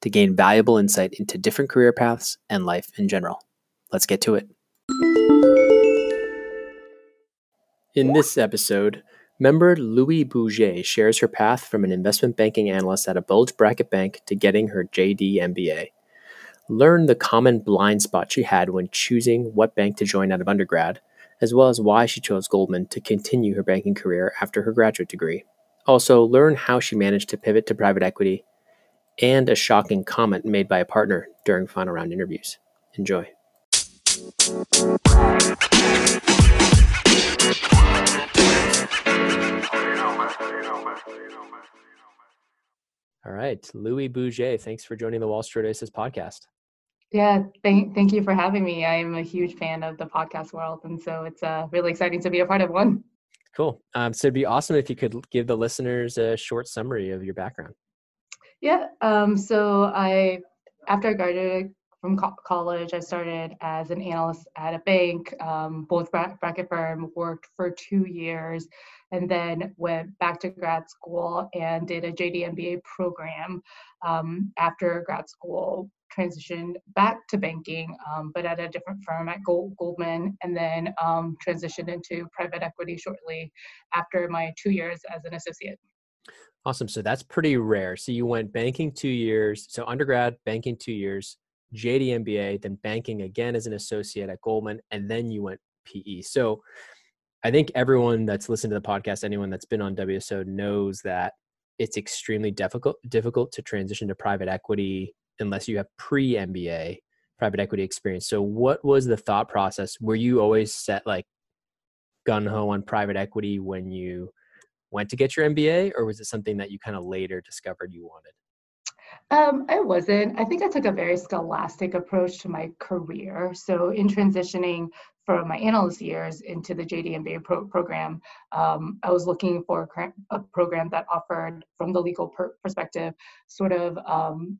to gain valuable insight into different career paths and life in general. Let's get to it. In this episode, member Louis Bouget shares her path from an investment banking analyst at a bulge bracket bank to getting her JD MBA. Learn the common blind spot she had when choosing what bank to join out of undergrad, as well as why she chose Goldman to continue her banking career after her graduate degree. Also, learn how she managed to pivot to private equity and a shocking comment made by a partner during final round interviews. Enjoy. All right, Louis Bouget, thanks for joining the Wall Street Oasis podcast. Yeah, thank thank you for having me. I'm a huge fan of the podcast world, and so it's uh, really exciting to be a part of one. Cool. Um, so it'd be awesome if you could give the listeners a short summary of your background. Yeah. Um, so I, after I graduated from co- college, I started as an analyst at a bank, um, bulge bracket firm, worked for two years, and then went back to grad school and did a JD MBA program. Um, after grad school, transitioned back to banking, um, but at a different firm at Gold- Goldman, and then um, transitioned into private equity shortly after my two years as an associate. Awesome. So that's pretty rare. So you went banking two years. So undergrad, banking two years, JD MBA, then banking again as an associate at Goldman, and then you went PE. So I think everyone that's listened to the podcast, anyone that's been on WSO knows that it's extremely difficult difficult to transition to private equity unless you have pre MBA private equity experience. So what was the thought process? Were you always set like gun ho on private equity when you went to get your MBA, or was it something that you kind of later discovered you wanted? Um, I wasn't. I think I took a very scholastic approach to my career. So, in transitioning from my analyst years into the JD MBA pro- program, um, I was looking for a program that offered, from the legal per- perspective, sort of um,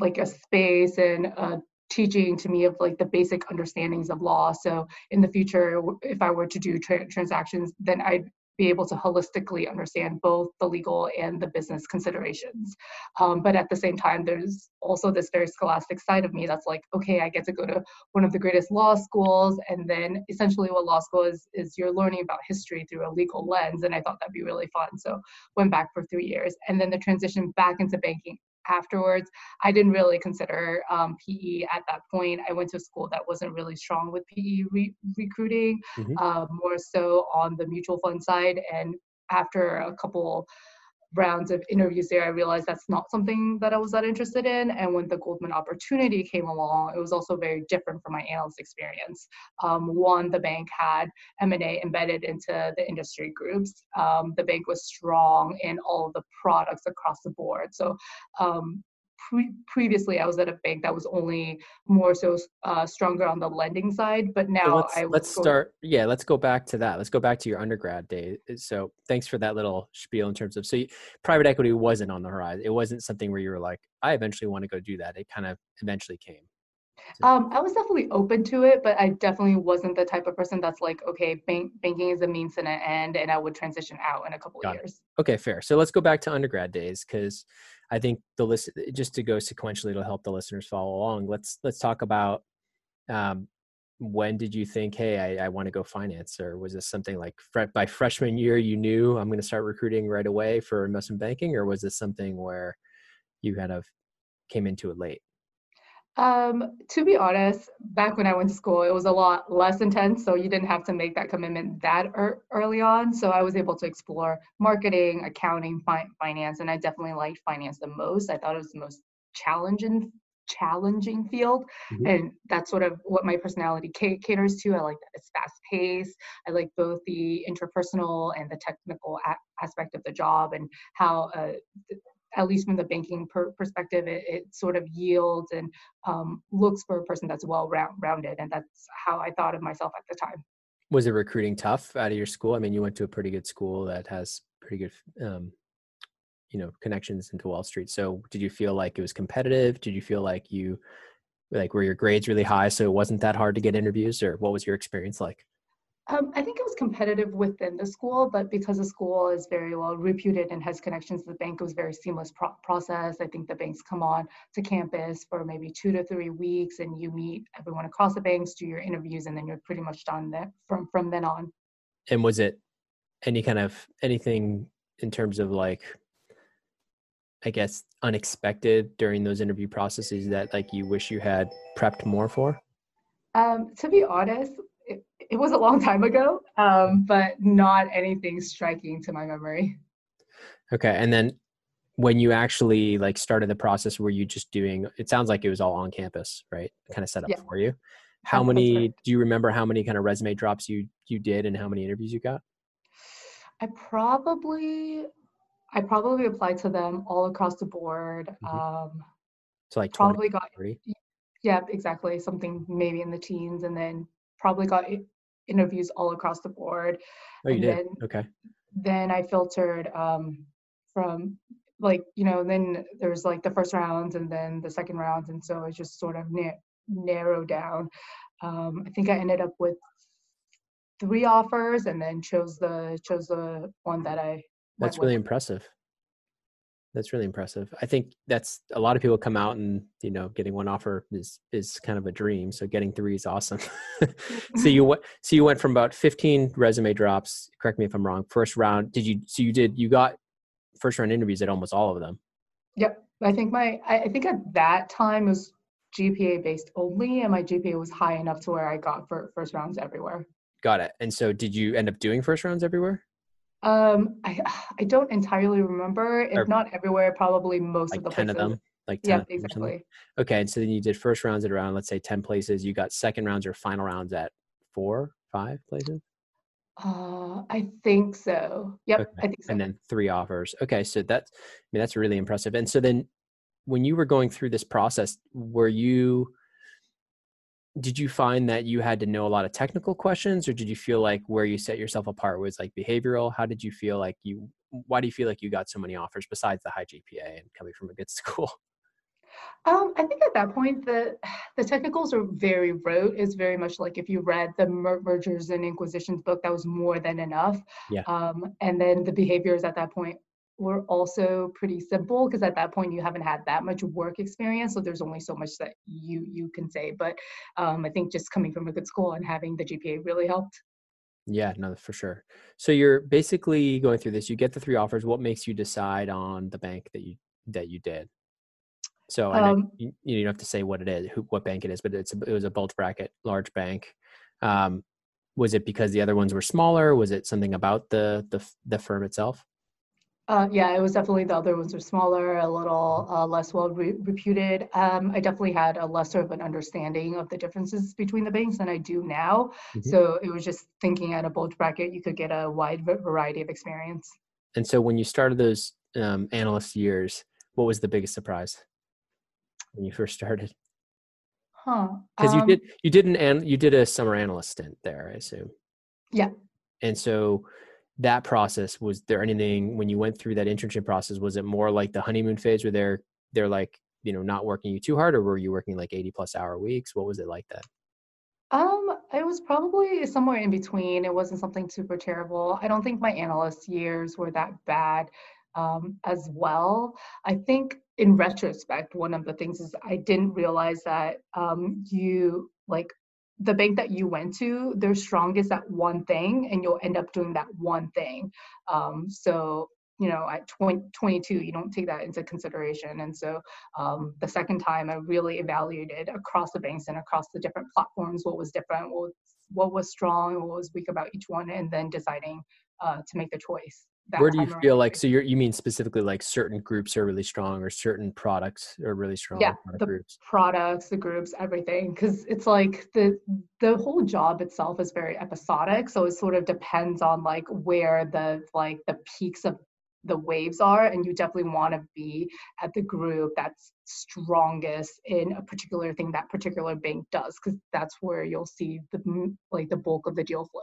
like a space and a teaching to me of like the basic understandings of law. So in the future, if I were to do tra- transactions, then I'd be able to holistically understand both the legal and the business considerations. Um, but at the same time, there's also this very scholastic side of me that's like, okay, I get to go to one of the greatest law schools, and then essentially what law school is is you're learning about history through a legal lens, and I thought that'd be really fun. So went back for three years, and then the transition back into banking afterwards. I didn't really consider um, PE at that point. I went to a school that wasn't really strong with PE re- recruiting, mm-hmm. uh, more so on the mutual fund side. And after a couple rounds of interviews there, I realized that's not something that I was that interested in. And when the Goldman opportunity came along, it was also very different from my analyst experience. Um, one, the bank had M&A embedded into the industry groups. Um, the bank was strong in all of the products across the board. So um, pre- previously I was at a bank that was only more so uh, stronger on the lending side, but now so let's, I let's start. Yeah, let's go back to that. Let's go back to your undergrad days. So thanks for that little spiel in terms of so you, private equity wasn't on the horizon. It wasn't something where you were like, I eventually want to go do that. It kind of eventually came. Um, I was definitely open to it, but I definitely wasn't the type of person that's like, okay, bank, banking is a means and an end, and I would transition out in a couple Got of years. It. Okay, fair. So let's go back to undergrad days because I think the list just to go sequentially to help the listeners follow along. Let's let's talk about um, when did you think, hey, I, I want to go finance, or was this something like by freshman year you knew I'm going to start recruiting right away for investment banking, or was this something where you kind of came into it late? Um, to be honest, back when I went to school, it was a lot less intense, so you didn't have to make that commitment that er- early on. So I was able to explore marketing, accounting, fi- finance, and I definitely liked finance the most. I thought it was the most challenging challenging field mm-hmm. and that's sort of what my personality caters to i like that it's fast paced i like both the interpersonal and the technical a- aspect of the job and how uh, at least from the banking per- perspective, it, it, sort of yields and um, looks for a person that's well rounded. And that's how I thought of myself at the time. Was it recruiting tough out of your school? I mean, you went to a pretty good school that has pretty good, um, you know, connections into Wall Street. So did you feel like it was competitive? Did you feel like you, like, were your grades really high? So it wasn't that hard to get interviews or what was your experience like? Um, I think it was competitive within the school, but because the school is very well reputed and has connections to the bank, it was very seamless pro- process. I think the banks come on to campus for maybe two to three weeks, and you meet everyone across the banks, do your interviews, and then you're pretty much done there from from then on. And was it any kind of anything in terms of like, I guess, unexpected during those interview processes that like you wish you had prepped more for? Um, to be honest, it was a long time ago, um, but not anything striking to my memory. Okay, and then when you actually like started the process, were you just doing? It sounds like it was all on campus, right? Kind of set up yeah. for you. How That's many? Right. Do you remember how many kind of resume drops you you did, and how many interviews you got? I probably, I probably applied to them all across the board. Mm-hmm. Um, so like probably got. 30? Yeah, exactly. Something maybe in the teens, and then probably got interviews all across the board. Oh, you and did? Then, okay. Then I filtered um, from like, you know, then there's like the first rounds and then the second rounds. And so it just sort of na- narrowed down. Um, I think I ended up with three offers and then chose the chose the one that I That's really with. impressive. That's really impressive. I think that's a lot of people come out and you know getting one offer is is kind of a dream. So getting three is awesome. so you went so you went from about 15 resume drops. Correct me if I'm wrong. First round, did you? So you did you got first round interviews at almost all of them. Yep, I think my I think at that time was GPA based only, and my GPA was high enough to where I got for first rounds everywhere. Got it. And so did you end up doing first rounds everywhere? Um, I I don't entirely remember. If or not everywhere, probably most like of the ten places. of them. Like 10 yeah, exactly. Okay, and so then you did first rounds at around let's say ten places. You got second rounds or final rounds at four, five places. Uh, I think so. Yep, okay. I think so. And then three offers. Okay, so that's I mean that's really impressive. And so then, when you were going through this process, were you did you find that you had to know a lot of technical questions or did you feel like where you set yourself apart was like behavioral how did you feel like you why do you feel like you got so many offers besides the high gpa and coming from a good school um, I think at that point the the technicals are very rote. It's very much like if you read the mer- mergers and inquisitions book, that was more than enough. Yeah. Um, and then the behaviors at that point were also pretty simple because at that point you haven't had that much work experience so there's only so much that you you can say but um, i think just coming from a good school and having the gpa really helped. Yeah no for sure. So you're basically going through this you get the three offers what makes you decide on the bank that you that you did? So um, you, you don't have to say what it is who, what bank it is but it's a, it was a bulge bracket large bank. Um, was it because the other ones were smaller? Was it something about the the, the firm itself uh, yeah, it was definitely the other ones were smaller, a little uh, less well re- reputed. Um, I definitely had a lesser of an understanding of the differences between the banks than I do now. Mm-hmm. So it was just thinking at a bulge bracket, you could get a wide variety of experience. And so when you started those um, analyst years, what was the biggest surprise when you first started? Huh? Because um, you did you did an you did a summer analyst stint there, I assume. Yeah. And so that process was there anything when you went through that internship process was it more like the honeymoon phase where they're they're like you know not working you too hard or were you working like 80 plus hour weeks? What was it like that um it was probably somewhere in between. It wasn't something super terrible. I don't think my analyst years were that bad um, as well. I think in retrospect one of the things is i didn't realize that um, you like the bank that you went to, they're strongest at one thing, and you'll end up doing that one thing. Um, so you know at 20, 22 you don't take that into consideration and so um, the second time i really evaluated across the banks and across the different platforms what was different what was, what was strong what was weak about each one and then deciding uh, to make the choice where do you feel like so you you mean specifically like certain groups are really strong or certain products are really strong yeah the groups. products the groups everything because it's like the the whole job itself is very episodic so it sort of depends on like where the like the peaks of the waves are and you definitely want to be at the group that's strongest in a particular thing that particular bank does because that's where you'll see the like the bulk of the deal flow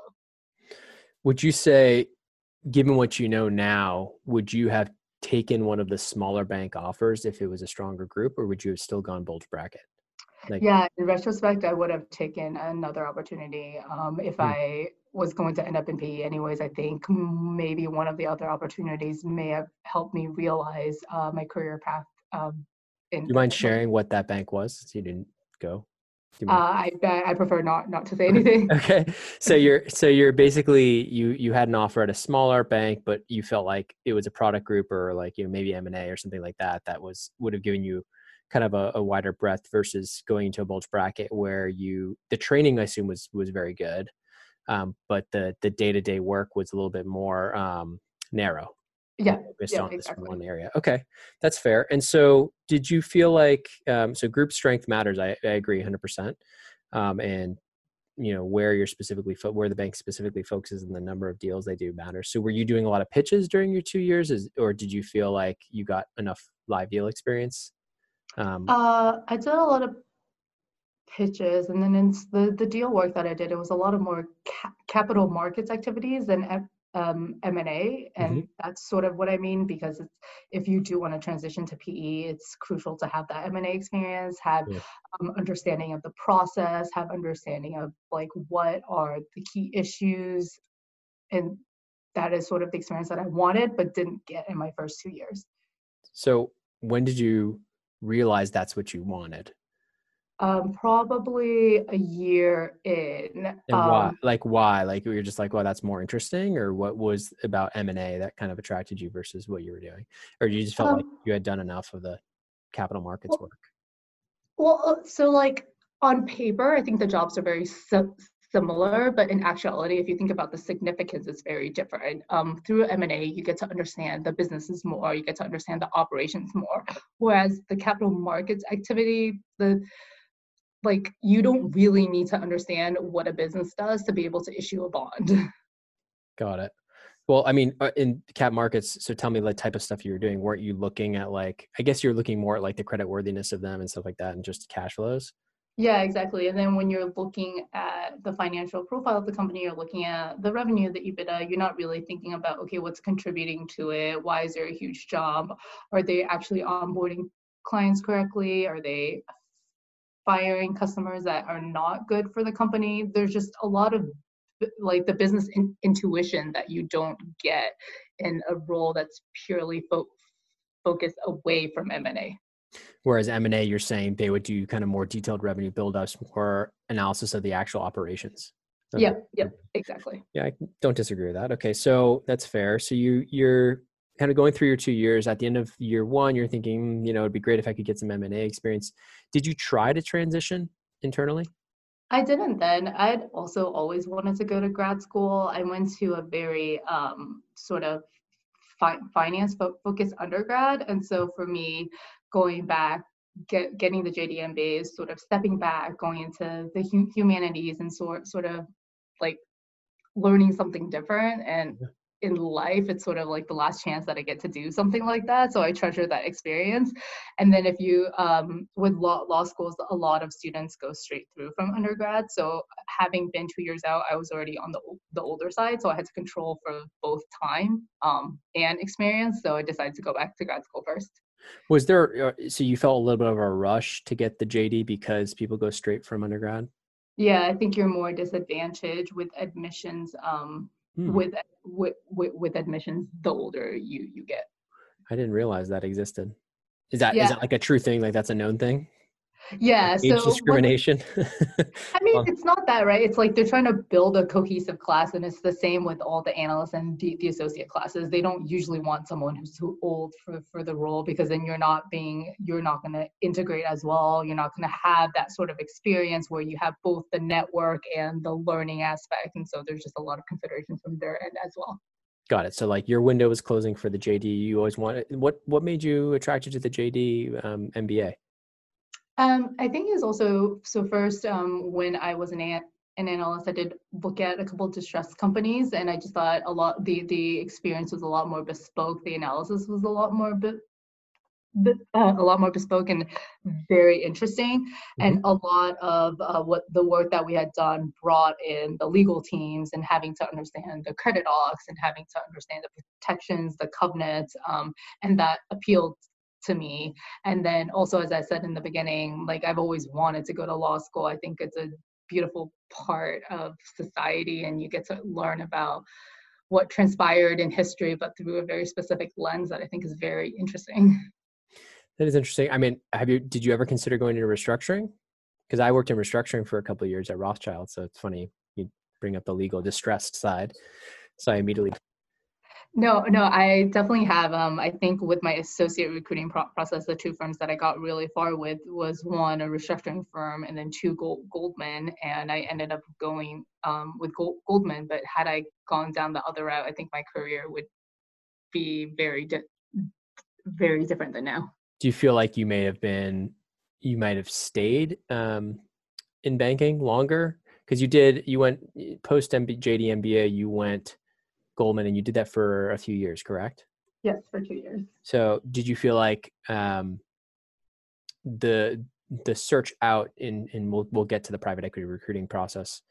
would you say given what you know now, would you have taken one of the smaller bank offers if it was a stronger group, or would you have still gone bulge bracket? Like, yeah, in retrospect, I would have taken another opportunity. Um, if hmm. I was going to end up in PE anyways, I think maybe one of the other opportunities may have helped me realize uh, my career path. Um, in, Do you mind sharing what that bank was? So you didn't go. Uh, I I prefer not not to say anything. okay, so you're so you're basically you you had an offer at a smaller bank, but you felt like it was a product group or like you know maybe M and A or something like that that was would have given you kind of a, a, wider breadth versus going into a bulge bracket where you the training I assume was was very good, um, but the the day to day work was a little bit more um, narrow yeah. based yeah, on exactly. this one area. Okay that's fair. And so did you feel like um, so group strength matters i, I agree 100% um, and you know where you're specifically fo- where the bank specifically focuses and the number of deals they do matters so were you doing a lot of pitches during your two years? Is, or did you feel like you got enough live deal experience? Um, uh, i did a lot of pitches and then in the, the deal work that i did it was a lot of more ca- capital markets activities and um, M&A, and mm-hmm. that's sort of what I mean because it's, if you do want to transition to PE, it's crucial to have that M&A experience, have yeah. um, understanding of the process, have understanding of like what are the key issues, and that is sort of the experience that I wanted but didn't get in my first two years. So when did you realize that's what you wanted? Um, probably a year in. And why? Um, like why? Like you're just like, well, that's more interesting, or what was about M and A that kind of attracted you versus what you were doing, or you just felt um, like you had done enough of the capital markets well, work? Well, uh, so like on paper, I think the jobs are very similar, but in actuality, if you think about the significance, it's very different. Um, through M&A, you get to understand the businesses more, you get to understand the operations more. Whereas the capital markets activity, the like you don't really need to understand what a business does to be able to issue a bond. Got it. Well, I mean, uh, in cap markets, so tell me the type of stuff you were doing. Weren't you looking at like, I guess you're looking more at like the credit worthiness of them and stuff like that and just cash flows? Yeah, exactly. And then when you're looking at the financial profile of the company, you're looking at the revenue, the EBITDA, you're not really thinking about, okay, what's contributing to it? Why is there a huge job? Are they actually onboarding clients correctly? Are they firing customers that are not good for the company. There's just a lot of like the business in, intuition that you don't get in a role that's purely fo- focused away from M&A. Whereas M&A, you're saying they would do kind of more detailed revenue build-ups, more analysis of the actual operations. Okay. Yeah, yeah, exactly. Yeah, I don't disagree with that. Okay, so that's fair. So you you're kind of going through your two years at the end of year one you're thinking you know it'd be great if i could get some m&a experience. Did you try to transition internally? I didn't then. I'd also always wanted to go to grad school. I went to a very um, sort of fi- finance fo- focused undergrad and so for me going back get, getting the jd mba is sort of stepping back going into the hum- humanities and sort sort of like learning something different and in life it's sort of like the last chance that i get to do something like that so i treasure that experience. And then if you um, with law, law schools a lot of students go straight through from undergrad so having been two years out i was already on the, the older side so i had to control for both time um, and experience so i decided to go back to grad school first. Was there uh, so you felt a little bit of a rush to get the jd because people go straight from undergrad? Yeah i think you're more disadvantaged with admissions um, hmm. with, with with with admissions the older you you get i didn't realize that existed is that yeah. is that like a true thing like that's a known thing yeah age so discrimination i mean it's not that right it's like they're trying to build a cohesive class and it's the same with all the analysts and the, the associate classes they don't usually want someone who's too old for, for the role because then you're not being you're not going to integrate as well you're not going to have that sort of experience where you have both the network and the learning aspect and so there's just a lot of considerations from their end as well Got it. So like your window is closing for the JD. You always wanted. What what made you attracted to the JD um, MBA? Um, I think is also so. First, um, when I was an an analyst, I did look at a couple of distressed companies, and I just thought a lot the the experience was a lot more bespoke. The analysis was a lot more uh, a lot more bespoke and very interesting. Mm-hmm. And a lot of uh, what the work that we had done brought in the legal teams and having to understand the credit docs and having to understand the protections, the covenants, um, and that appealed to me. And then also, as I said in the beginning, like I've always wanted to go to law school. I think it's a beautiful part of society, and you get to learn about what transpired in history, but through a very specific lens that I think is very interesting. That is interesting. I mean, have you did you ever consider going into restructuring? Because I worked in restructuring for a couple years at Rothschild, so it's funny you bring up the legal distressed side. So I immediately. No, no, I definitely have. Um, I think with my associate recruiting pro- process, the two firms that I got really far with was one a restructuring firm, and then two Gold- Goldman, and I ended up going um, with Gold- Goldman. But had I gone down the other route, I think my career would be very di- very different than now do you feel like you may have been you might have stayed um, in banking longer because you did you went post JD MBA you went Goldman and you did that for a few years correct yes for two years so did you feel like um, the the search out in and we'll we'll get to the private equity recruiting process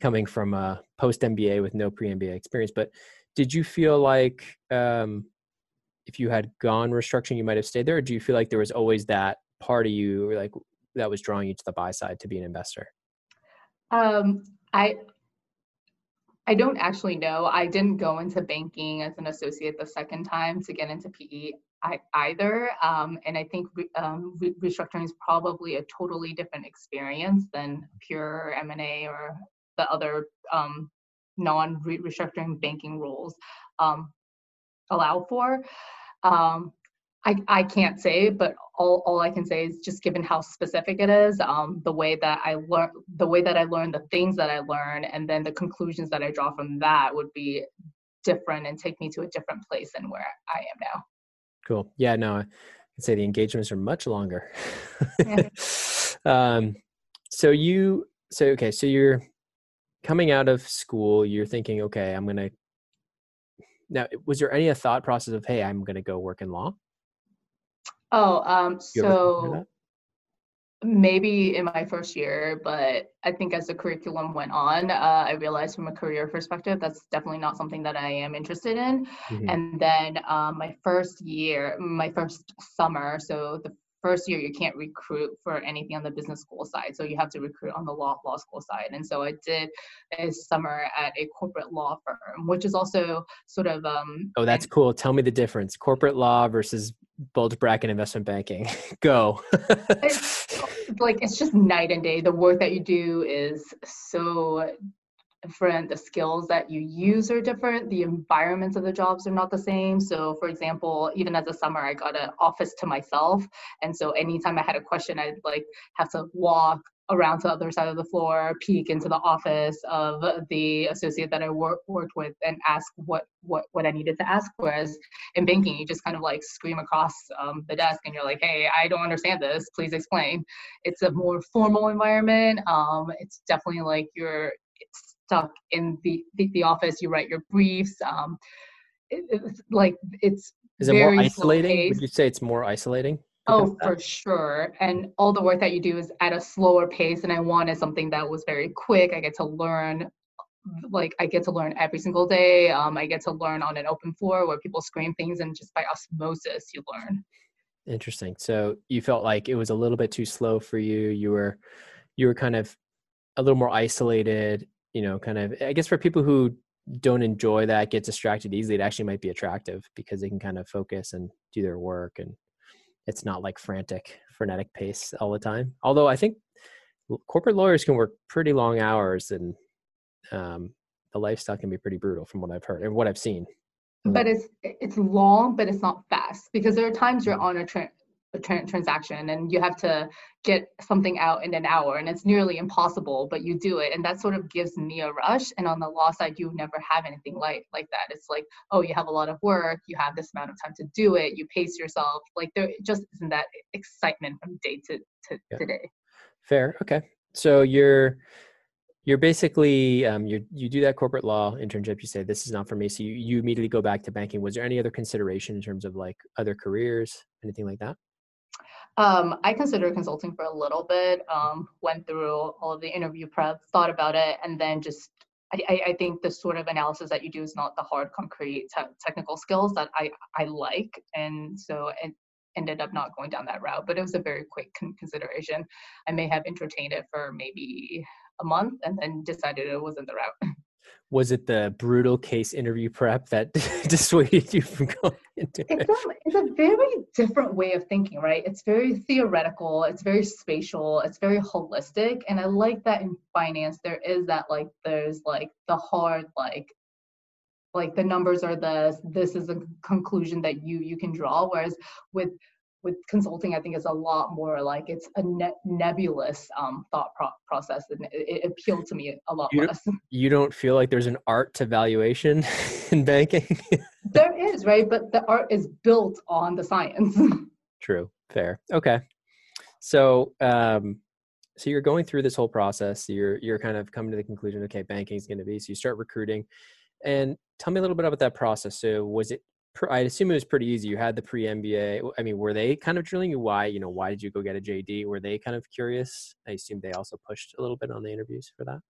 coming from a post MBA with no pre MBA experience but did you feel like um, if you had gone restructuring, you might have stayed there? Or do you feel like there was always that part of you like that was drawing you to the buy side to be an investor? Um, I I don't actually know. I didn't go into banking as an associate the second time to get into PE either. Um, and I think re, um, re- restructuring is probably a totally different experience than pure M&A or the other um, non-restructuring banking roles. Um, allow for. Um, I, I can't say, but all, all I can say is just given how specific it is, um, the way that I learn, the way that I learn, the things that I learn, and then the conclusions that I draw from that would be different and take me to a different place than where I am now. Cool. Yeah. No, I can say the engagements are much longer. um, so you, so okay, so you're coming out of school. You're thinking, okay, I'm gonna now, was there any a thought process of, hey, I'm going to go work in law? Oh, um, so maybe in my first year, but I think as the curriculum went on, uh, I realized from a career perspective, that's definitely not something that I am interested in. Mm-hmm. And then um, my first year, my first summer, so the first year you can't recruit for anything on the business school side so you have to recruit on the law law school side and so i did a summer at a corporate law firm which is also sort of um oh that's cool tell me the difference corporate law versus bulge bracket investment banking. Go. It's, like it's just night and day. The work that you do is so different. The skills that you use are different. The environments of the jobs are not the same. So for example even as a summer i got an office to myself. And so anytime i had a question i'd like have to walk around to the other side of the floor peek into the office of the associate that i work, worked with and ask what what what i needed to ask whereas in banking you just kind of like scream across um, the desk and you're like hey i don't understand this. Please explain. It's a more formal environment. Um, it's definitely like you're stuck in the, the, the office. You write your briefs. Um, it, it's like it's is it more isolating? Would you say it's more isolating oh for sure and all the work that you do is at a slower pace and i wanted something that was very quick. I get to learn like i get to learn every single day um, i get to learn on an open floor where people scream things and just by osmosis you learn. Interesting so you felt like it was a little bit too slow for you you were you were kind of a little more isolated you know, kind of, I guess for people who don't enjoy that, get distracted easily, it actually might be attractive because they can kind of focus and do their work and it's not like frantic frenetic pace all the time. Although I think corporate lawyers can work pretty long hours and um, the lifestyle can be pretty brutal from what I've heard and what I've seen. But it's it's long, but it's not fast because there are times you're on a train a tra- transaction and you have to get something out in an hour and it's nearly impossible but you do it and that sort of gives me a rush and on the law side you never have anything like like that. It's like oh you have a lot of work you have this amount of time to do it you pace yourself like there just isn't that excitement from day to, to, yeah. to day fair okay. So you're you're basically um, you you do that corporate law internship you say this is not for me so you, you immediately go back to banking. Was there any other consideration in terms of like other careers anything like that um, I considered consulting for a little bit, um, went through all of the interview prep, thought about it, and then just I, I think the sort of analysis that you do is not the hard, concrete te- technical skills that I, I like. And so it ended up not going down that route, but it was a very quick con- consideration. I may have entertained it for maybe a month and then decided it wasn't the route. was it the brutal case interview prep that dissuaded you from going into it's a, it's a very different way of thinking right? It's very theoretical it's very spatial it's very holistic and i like that in finance there is that like there's like the hard like like the numbers are this this is a conclusion that you you can draw whereas with with consulting, I think is a lot more like it's a ne- nebulous um, thought pro- process, and it, it, appealed to me a lot you less. Don't, you don't feel like there's an art to valuation in banking? there is, right? But the art is built on the science. True, fair, okay. So, um, so you're going through this whole process. You're you're kind of coming to the conclusion, okay, banking is going to be. So you start recruiting, and tell me a little bit about that process. So was it I assume it was pretty easy. You had the pre MBA. I mean, were they kind of drilling you? Why, you know, why did you go get a JD? Were they kind of curious? I assume they also pushed a little bit on the interviews for that.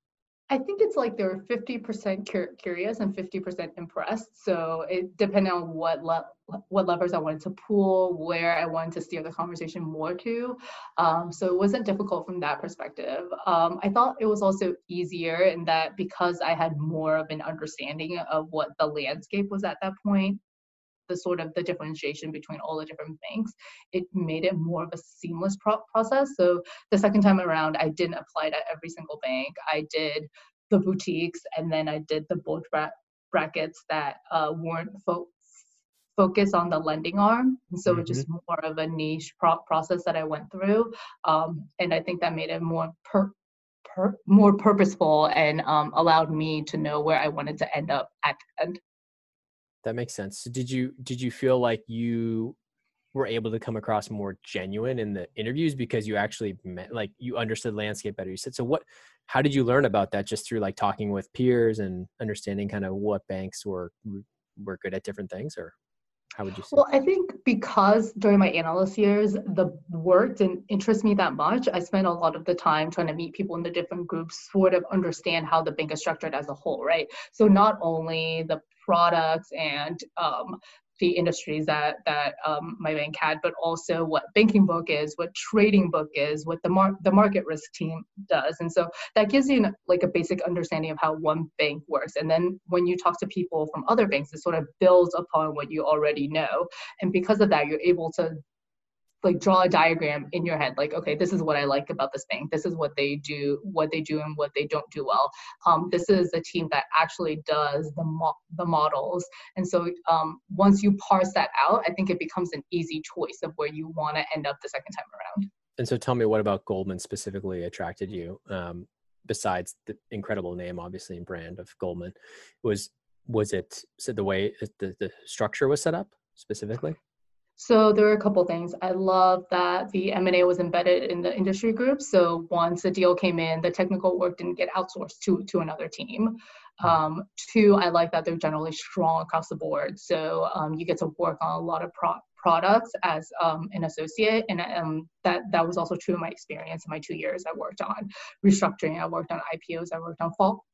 I think it's like they were 50% curious and 50% impressed. So it depended on what le- what levers I wanted to pull, where I wanted to steer the conversation more to. Um, so it wasn't difficult from that perspective. Um, I thought it was also easier in that because I had more of an understanding of what the landscape was at that point the sort of the differentiation between all the different banks, it made it more of a seamless pro- process. So the second time around, I didn't apply to every single bank. I did the boutiques, and then I did the bulge bra- brackets that uh, weren't fo- focused on the lending arm. And so mm-hmm. it's just more of a niche pro- process that I went through, um, and I think that made it more per- Per, more purposeful and um, allowed me to know where I wanted to end up at the end that makes sense. So did you did you feel like you were able to come across more genuine in the interviews because you actually met, like you understood landscape better? You said so. What? How did you learn about that? Just through like talking with peers and understanding kind of what banks were were good at different things, or how would you say? Well, I think because during my analyst years, the work didn't interest me that much. I spent a lot of the time trying to meet people in the different groups, sort of understand how the bank is structured as a whole, right? So not only the products and um, the industries that that um, my bank had, but also what banking book is, what trading book is, what the mar- the market risk team does, and so that gives you an, like a basic understanding of how one bank works. And then when you talk to people from other banks, it sort of builds upon what you already know, and because of that, you're able to like draw a diagram in your head like okay this is what i like about this bank. This is what they do what they do and what they don't do well. Um, this is a team that actually does the, mo- the models. And so um, once you parse that out i think it becomes an easy choice of where you want to end up the second time around. And so tell me what about goldman specifically attracted you? Um, besides the incredible name obviously and brand of goldman was was it so the way the, the structure was set up specifically so there are a couple things. I love that the M&A was embedded in the industry group. So once the deal came in, the technical work didn't get outsourced to, to another team. Um, two, I like that they're generally strong across the board. So um, you get to work on a lot of pro- products as um, an associate, and um, that that was also true in my experience in my two years. I worked on restructuring, I worked on IPOs, I worked on fall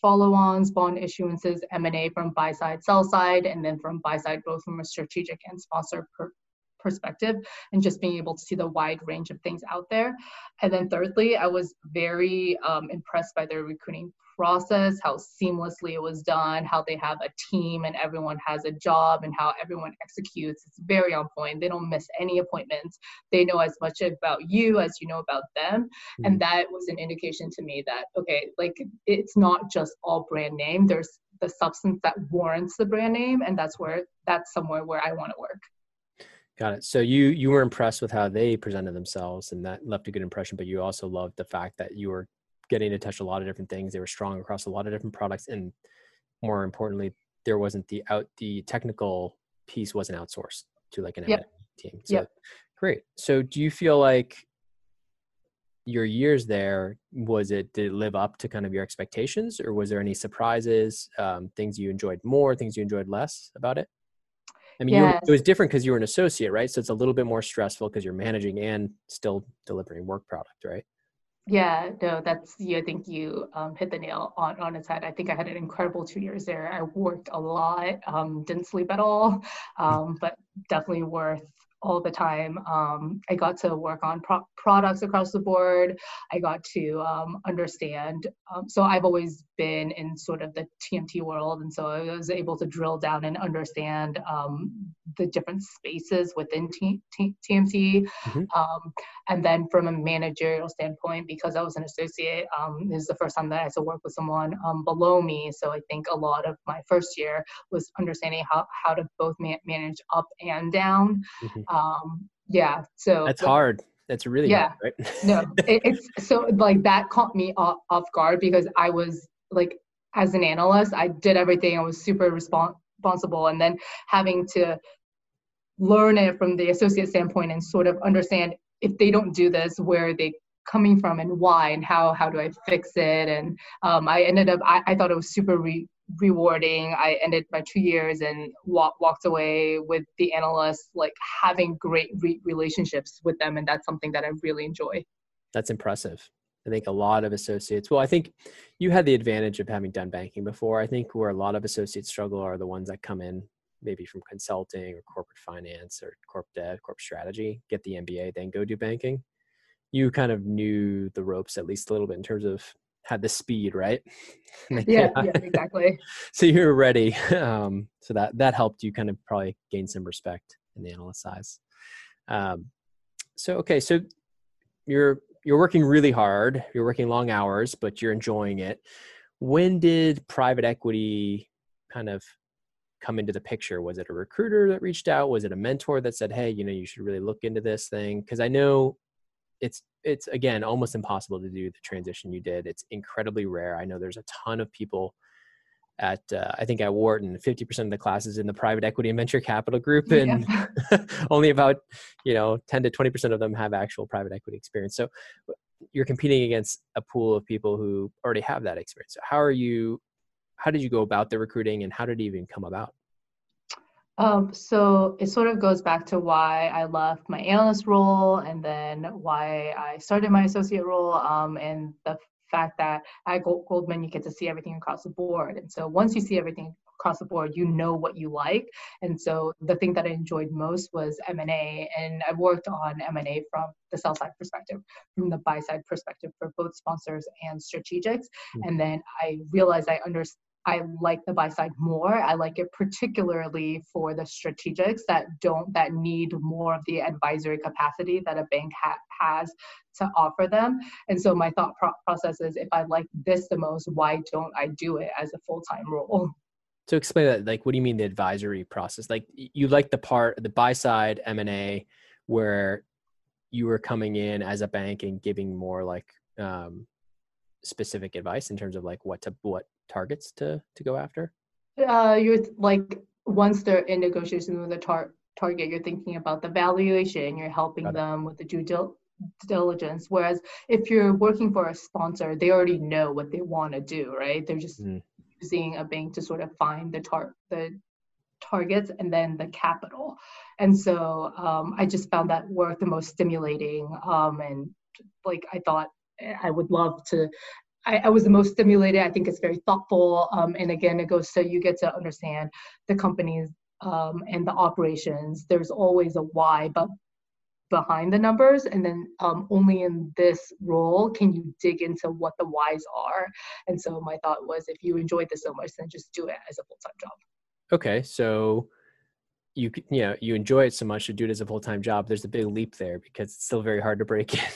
follow-ons, bond issuances, M&A from buy side, sell side, and then from buy side, both from a strategic and sponsor per- perspective, and just being able to see the wide range of things out there. And then thirdly, I was very um, impressed by their recruiting process, how seamlessly it was done, how they have a team and everyone has a job and how everyone executes. It's very on point. They don't miss any appointments. They know as much about you as you know about them. Mm-hmm. And that was an indication to me that, okay, like it's not just all brand name. There's the substance that warrants the brand name. And that's where, that's somewhere where I want to work. Got it. So you you were impressed with how they presented themselves, and that left a good impression. But you also loved the fact that you were getting to touch a lot of different things. They were strong across a lot of different products, and more importantly, there wasn't the out the technical piece wasn't outsourced to like an yep. team. So yep. great. So do you feel like your years there was it did it live up to kind of your expectations, or was there any surprises, um, things you enjoyed more, things you enjoyed less about it? I mean, yes. it was different because you were an associate, right? So it's a little bit more stressful because you're managing and still delivering work product, right? Yeah, no, that's yeah, I think you um, hit the nail on, on its head. I think I had an incredible two years there. I worked a lot, um, didn't sleep at all, um, but definitely worth all the time. Um, I got to work on pro- products across the board. I got to um, understand. Um, so I've always been in sort of the TMT world, and so I was able to drill down and understand um, the different spaces within T- T- TMT. Mm-hmm. Um, and then from a managerial standpoint, because I was an associate, um, this is the first time that I had to work with someone below me. So I think a lot of my first year was understanding how how to both ma- manage up and down. Mm-hmm um yeah so that's but, hard. That's really yeah. hard, right? No it, it's so like that caught me off, off guard because i was like as an analyst i did everything. I was super respons- responsible. And then having to learn it from the associate standpoint and sort of understand if they don't do this where are they coming from and why and how how do i fix it? And um, i ended up I, I thought it was super re- rewarding. I ended my two years and walk, walked away with the analysts, like having great re- relationships with them. And that's something that I really enjoy. That's impressive. I think a lot of associates, well, I think you had the advantage of having done banking before. I think where a lot of associates struggle are the ones that come in maybe from consulting or corporate finance or corp dev, corp strategy, get the MBA, then go do banking. You kind of knew the ropes at least a little bit in terms of had the speed, right? yeah, yeah, exactly. so you were ready. Um, so that that helped you kind of probably gain some respect in the analyst size. Um, so okay, so you're you're working really hard. You're working long hours, but you're enjoying it. When did private equity kind of come into the picture? Was it a recruiter that reached out? Was it a mentor that said, "Hey, you know, you should really look into this thing"? Because I know it's it's again almost impossible to do the transition you did. It's incredibly rare. I know there's a ton of people at uh, I think at Wharton, 50% of the classes in the private equity and venture capital group, and yeah. only about you know 10 to 20% of them have actual private equity experience. So you're competing against a pool of people who already have that experience. So how are you? How did you go about the recruiting, and how did it even come about? Um, so it sort of goes back to why I left my analyst role and then why I started my associate role um, and the fact that at Goldman you get to see everything across the board. And so once you see everything across the board, you know what you like. And so the thing that I enjoyed most was M&A and I worked on M&A from the sell side perspective, from the buy side perspective for both sponsors and strategics. Mm-hmm. And then I realized I understood I like the buy side more. I like it particularly for the strategics that don't that need more of the advisory capacity that a bank ha- has to offer them. And so my thought pro- process is if I like this the most, why don't I do it as a full time role? So explain that. Like, what do you mean the advisory process? Like, you like the part the buy side M and A where you were coming in as a bank and giving more like um, specific advice in terms of like what to what targets to to go after? Uh, you're like once they're in negotiation with the tar- target, you're thinking about the valuation. You're helping them with the due dil- diligence. Whereas if you're working for a sponsor, they already know what they want to do, right? They're just mm. using a bank to sort of find the tar the targets and then the capital. And so um, I just found that work the most stimulating. Um, and like I thought I would love to I, I, was the most stimulated. I think it's very thoughtful. Um, and again, it goes so you get to understand the companies um, and the operations. There's always a why, but behind the numbers and then um, only in this role can you dig into what the whys are and so my thought was if you enjoyed this so much then just do it as a full-time job okay so you you know you enjoy it so much to do it as a full-time job there's a big leap there because it's still very hard to break in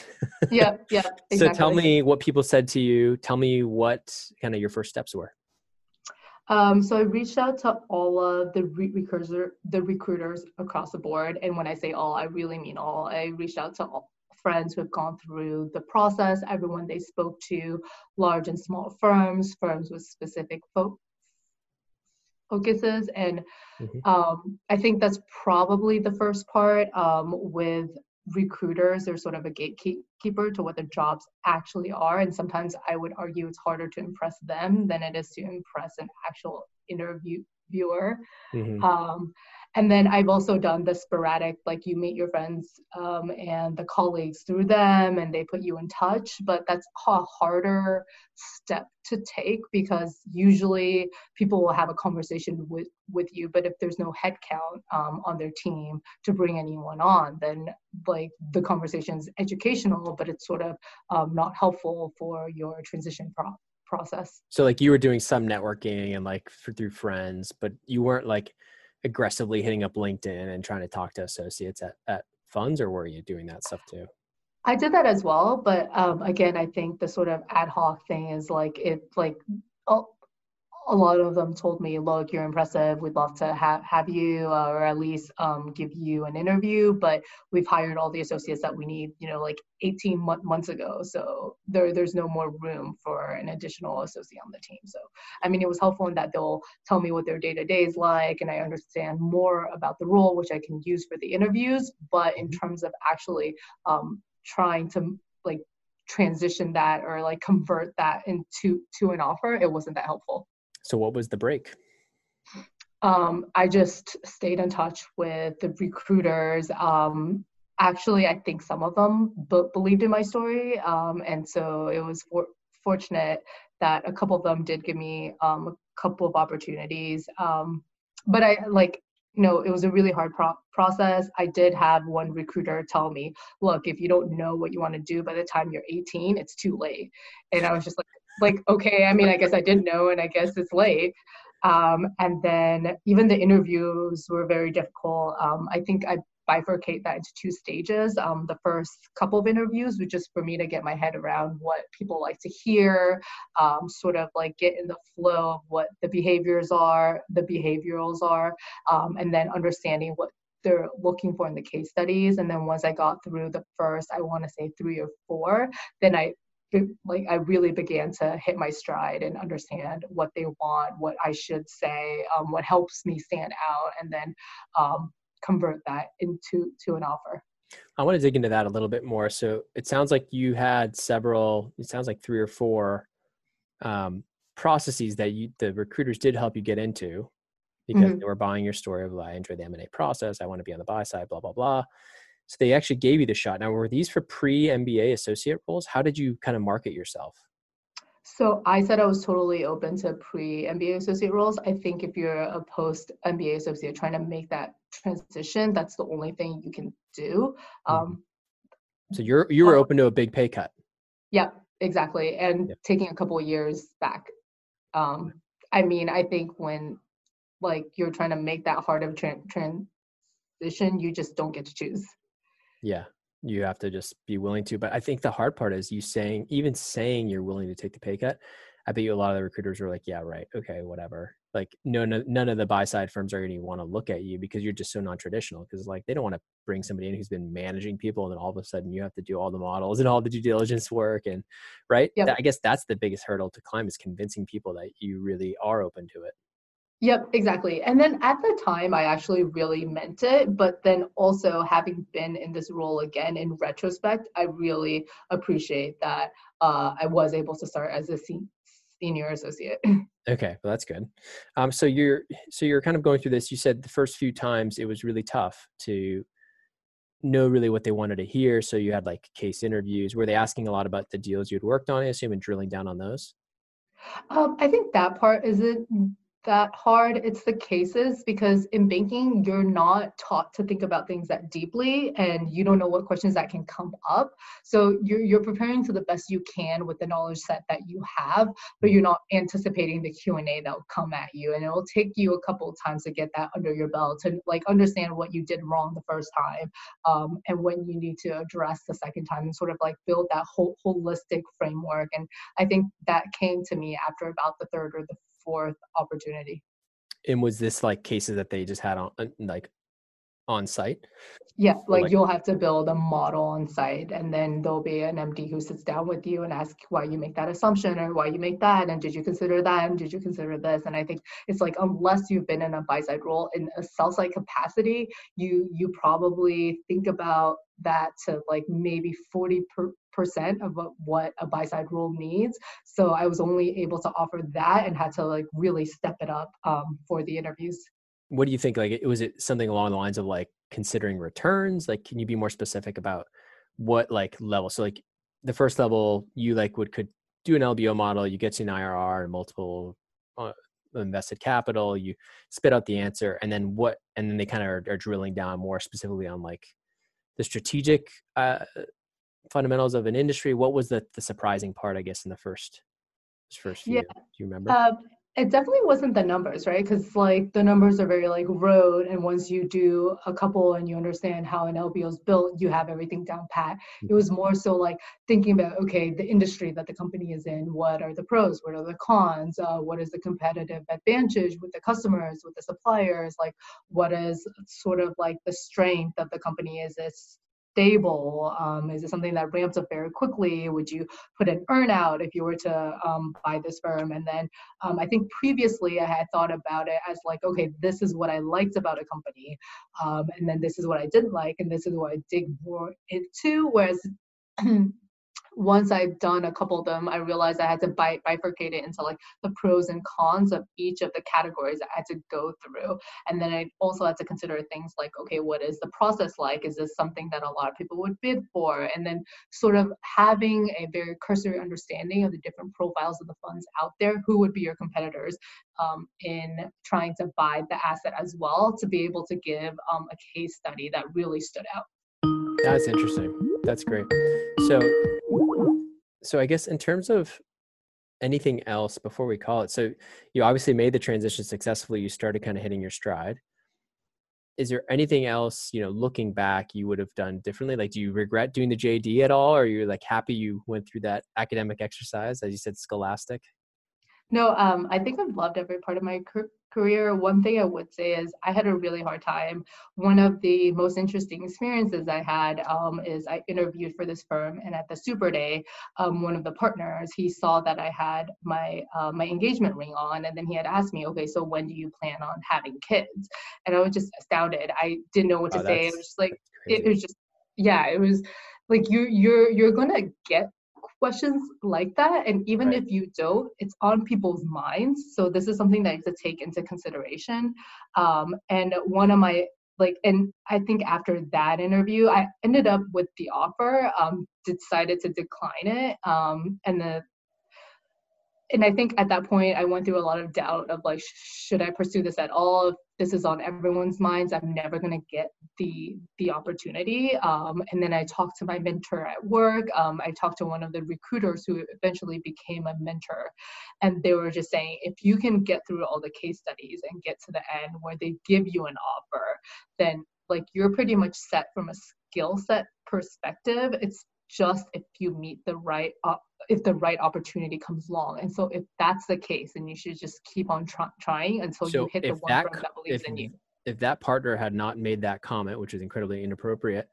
yeah yeah exactly. so tell me what people said to you tell me what kind of your first steps were um, so I reached out to all of the re- recruiter, the recruiters across the board, and when I say all, I really mean all. I reached out to all friends who have gone through the process, everyone they spoke to, large and small firms, firms with specific fo- focuses, and mm-hmm. um, I think that's probably the first part. Um, with recruiters they're sort of a gatekeeper to what the jobs actually are and sometimes i would argue it's harder to impress them than it is to impress an actual interviewer mm-hmm. um, and then i've also done the sporadic like you meet your friends um, and the colleagues through them and they put you in touch but that's a harder step to take because usually people will have a conversation with with you but if there's no headcount um, on their team to bring anyone on then like the conversation is educational but it's sort of um, not helpful for your transition pro- process. So like you were doing some networking and like for, through friends but you weren't like aggressively hitting up LinkedIn and trying to talk to associates at, at funds, or were you doing that stuff too? I did that as well, but um, again, I think the sort of ad hoc thing is like it like oh, a lot of them told me, look, you're impressive. We'd love to have, have you uh, or at least um, give you an interview, but we've hired all the associates that we need, you know, like 18 months ago. So there, there's no more room for an additional associate on the team. So, I mean, it was helpful in that they'll tell me what their day to day is like and I understand more about the role, which I can use for the interviews. But in mm-hmm. terms of actually um, trying to like transition that or like convert that into to an offer, it wasn't that helpful. So, what was the break? Um, I just stayed in touch with the recruiters. Um, actually, I think some of them b- believed in my story. Um, and so it was for- fortunate that a couple of them did give me um, a couple of opportunities. Um, but I like, you know, it was a really hard pro- process. I did have one recruiter tell me, look, if you don't know what you want to do by the time you're 18, it's too late. And I was just like, like okay i mean i guess i didn't know and i guess it's late. Um, and then even the interviews were very difficult. Um, i think i bifurcate that into two stages. Um, the first couple of interviews was just for me to get my head around what people like to hear um, sort of like get in the flow of what the behaviors are the behaviorals are um, and then understanding what they're looking for in the case studies. And then once I got through the first, I want to say three or four, then I like I really began to hit my stride and understand what they want, what I should say, um, what helps me stand out, and then um, convert that into to an offer. I want to dig into that a little bit more. So it sounds like you had several. It sounds like three or four um, processes that you the recruiters did help you get into because mm-hmm. they were buying your story of I enjoy the M and A process. I want to be on the buy side. Blah blah blah. So they actually gave you the shot. Now, were these for pre MBA associate roles? How did you kind of market yourself? So I said I was totally open to pre MBA associate roles. I think if you're a post MBA associate trying to make that transition, that's the only thing you can do. Mm-hmm. Um, so you're you were open to a big pay cut. Yeah, exactly, and yeah. taking a couple of years back. Um, I mean, I think when like you're trying to make that hard of tra- transition, you just don't get to choose. Yeah, you have to just be willing to. But I think the hard part is you saying, even saying you're willing to take the pay cut. I bet you a lot of the recruiters are like, yeah, right, okay, whatever. Like, no, no none of the buy side firms are going to want to look at you because you're just so non traditional. Because like they don't want to bring somebody in who's been managing people, and then all of a sudden you have to do all the models and all the due diligence work, and right. Yep. I guess that's the biggest hurdle to climb is convincing people that you really are open to it. Yep, exactly. And then at the time, I actually really meant it. But then also, having been in this role again in retrospect, I really appreciate that uh, I was able to start as a senior associate. Okay, well that's good. Um, so you're so you're kind of going through this. You said the first few times it was really tough to know really what they wanted to hear. So you had like case interviews. Were they asking a lot about the deals you'd worked on? I assume and drilling down on those. Um, I think that part isn't that hard. It's the cases because in banking, you're not taught to think about things that deeply and you don't know what questions that can come up. So you're, you're preparing to the best you can with the knowledge set that you have, but you're not anticipating the Q&A that will come at you. And it will take you a couple of times to get that under your belt to like understand what you did wrong the first time um, and when you need to address the second time and sort of like build that whole holistic framework. And I think that came to me after about the third or the fourth opportunity. And was this like cases that they just had on uh, like on site? Yeah, like, like, you'll have to build a model on site and then there'll be an MD who sits down with you and asks why you make that assumption or why you make that and did you consider that and did you consider this? And I think it's like unless you've been in a buy side role in a sell side capacity, you you probably think about that to like maybe 40 percent of what a buy side role needs. So I was only able to offer that and had to like really step it up um, for the interviews. What do you think? Like, it was it something along the lines of like considering returns? Like, can you be more specific about what like level? So like the first level, you like would could do an LBO model, you get to an IRR and multiple uh, invested capital, you spit out the answer, and then what? And then they kind of are, are drilling down more specifically on like the strategic uh, fundamentals of an industry. What was the the surprising part, I guess, in the first first few? Yeah. Do you remember? Uh, it definitely wasn't the numbers, right? Because like the numbers are very like road, and once you do a couple and you understand how an LBO is built, you have everything down pat. It was more so like thinking about okay, the industry that the company is in. What are the pros? What are the cons? Uh, what is the competitive advantage with the customers, with the suppliers? Like what is sort of like the strength of the company? Is this stable? Um, is it something that ramps up very quickly? Would you put an earnout if you were to um, buy this firm? And then um, I think previously I had thought about it as like, okay, this is what I liked about a company, um, and then this is what I didn't like, and this is what I dig more into. Whereas once I've done a couple of them, I realized I had to bifurcate it into like the pros and cons of each of the categories I had to go through. And then I also had to consider things like, okay, what is the process like? Is this something that a lot of people would bid for? And then sort of having a very cursory understanding of the different profiles of the funds out there, who would be your competitors um, in trying to buy the asset as well to be able to give um, a case study that really stood out. That's interesting. That's great. So, so I guess in terms of anything else before we call it, so you obviously made the transition successfully. You started kind of hitting your stride. Is there anything else, you know, looking back, you would have done differently? Like, do you regret doing the JD at all, or are you like happy you went through that academic exercise, as you said, scholastic? No, um, I think I've loved every part of my career. One thing I would say is I had a really hard time. One of the most interesting experiences I had um, is I interviewed for this firm, and at the Super Day, um, one of the partners he saw that I had my uh, my engagement ring on, and then he had asked me, "Okay, so when do you plan on having kids?" And I was just astounded. I didn't know what to oh, say. It was just like it was just yeah, it was like you you're you're gonna get questions like that. And even right. if you don't, it's on people's minds. So this is something that you have to take into consideration. Um, and one of my like and i think after that interview i ended up with the offer um decided to decline it um and the and I think at that point I went through a lot of doubt of like, should I pursue this at all? If this is on everyone's minds, I'm never gonna get the the opportunity. Um, and then I talked to my mentor at work. Um, I talked to one of the recruiters who eventually became a mentor, and they were just saying, if you can get through all the case studies and get to the end where they give you an offer, then like you're pretty much set from a skill set perspective. It's just if you meet the right op- if the right opportunity comes along. And so if that's the case, then you should just keep on try- trying until so you hit the one that, that believes if, in you. If that partner had not made that comment, which is incredibly inappropriate,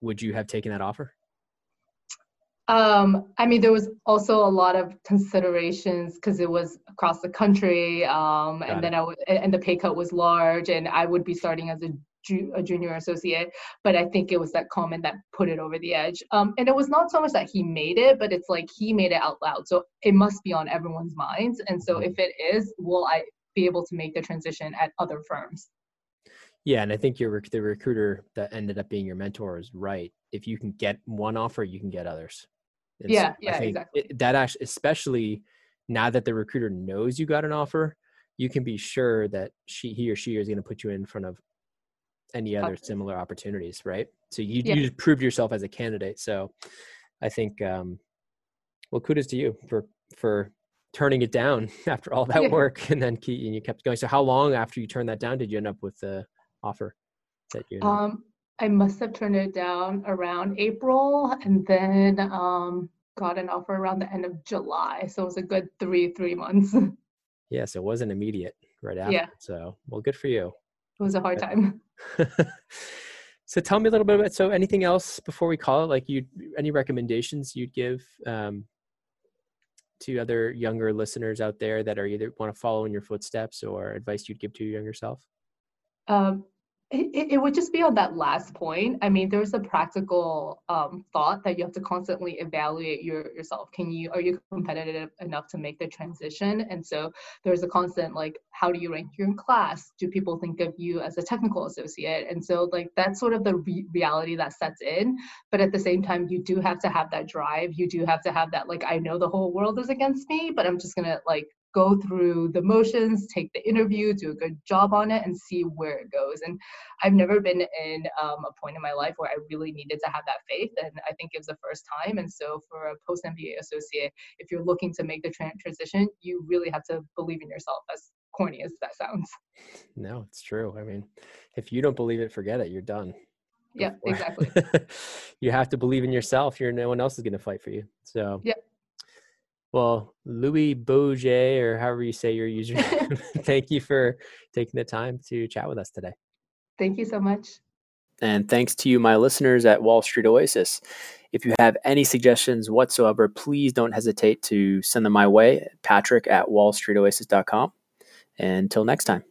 would you have taken that offer? Um, I mean, there was also a lot of considerations because it was across the country, um, and it. then I w- and the pay cut was large, and I would be starting as a ju- a junior associate, but I think it was that comment that put it over the edge. Um, and it was not so much that he made it, but it's like he made it out loud. So it must be on everyone's minds. And so if it is, will I be able to make the transition at other firms? Yeah, and I think your the recruiter that ended up being your mentor is right. If you can get one offer, you can get others. And yeah, so yeah, exactly. It, that actually, especially now that the recruiter knows you got an offer, you can be sure that she he or she is going to put you in front of any other similar opportunities, right? So you yeah. you proved yourself as a candidate. So I think um well kudos to you for for turning it down after all that yeah. work and then and you kept going. So how long after you turned that down did you end up with the offer that you um I must have turned it down around April and then um got an offer around the end of July. So it was a good three, three months. Yes, it wasn't immediate right after. Yeah. So, well, good for you. It was a hard time. so, tell me a little bit about. So, anything else before we call it? Like, you any recommendations you'd give um, to other younger listeners out there that are either want to follow in your footsteps or advice you'd give to your younger self? Um, it, it would just be on that last point. I mean, there's a practical um, thought that you have to constantly evaluate your yourself. Can you are you competitive enough to make the transition? And so there's a constant like, how do you rank your class? Do people think of you as a technical associate? And so like that's sort of the re- reality that sets in. But at the same time, you do have to have that drive. You do have to have that like, I know the whole world is against me, but I'm just gonna like go through the motions, take the interview, do a good job on it, and see where it goes. And I've never been in um, a point in my life where I really needed to have that faith, and I think it was the first time. And so, for a post MBA associate, if you're looking to make the transition, you really have to believe in yourself. As corny as that sounds. No, it's true. I mean, if you don't believe it, forget it. You're done. Yeah, exactly. you have to believe in yourself. You're no one else is going to fight for you. So yeah, well, Louis Boget, or however you say your username, thank you for taking the time to chat with us today. Thank you so much. And thanks to you, my listeners at Wall Street Oasis. If you have any suggestions whatsoever, please don't hesitate to send them my way, patrick at wallstreetoasis.com. Until next time.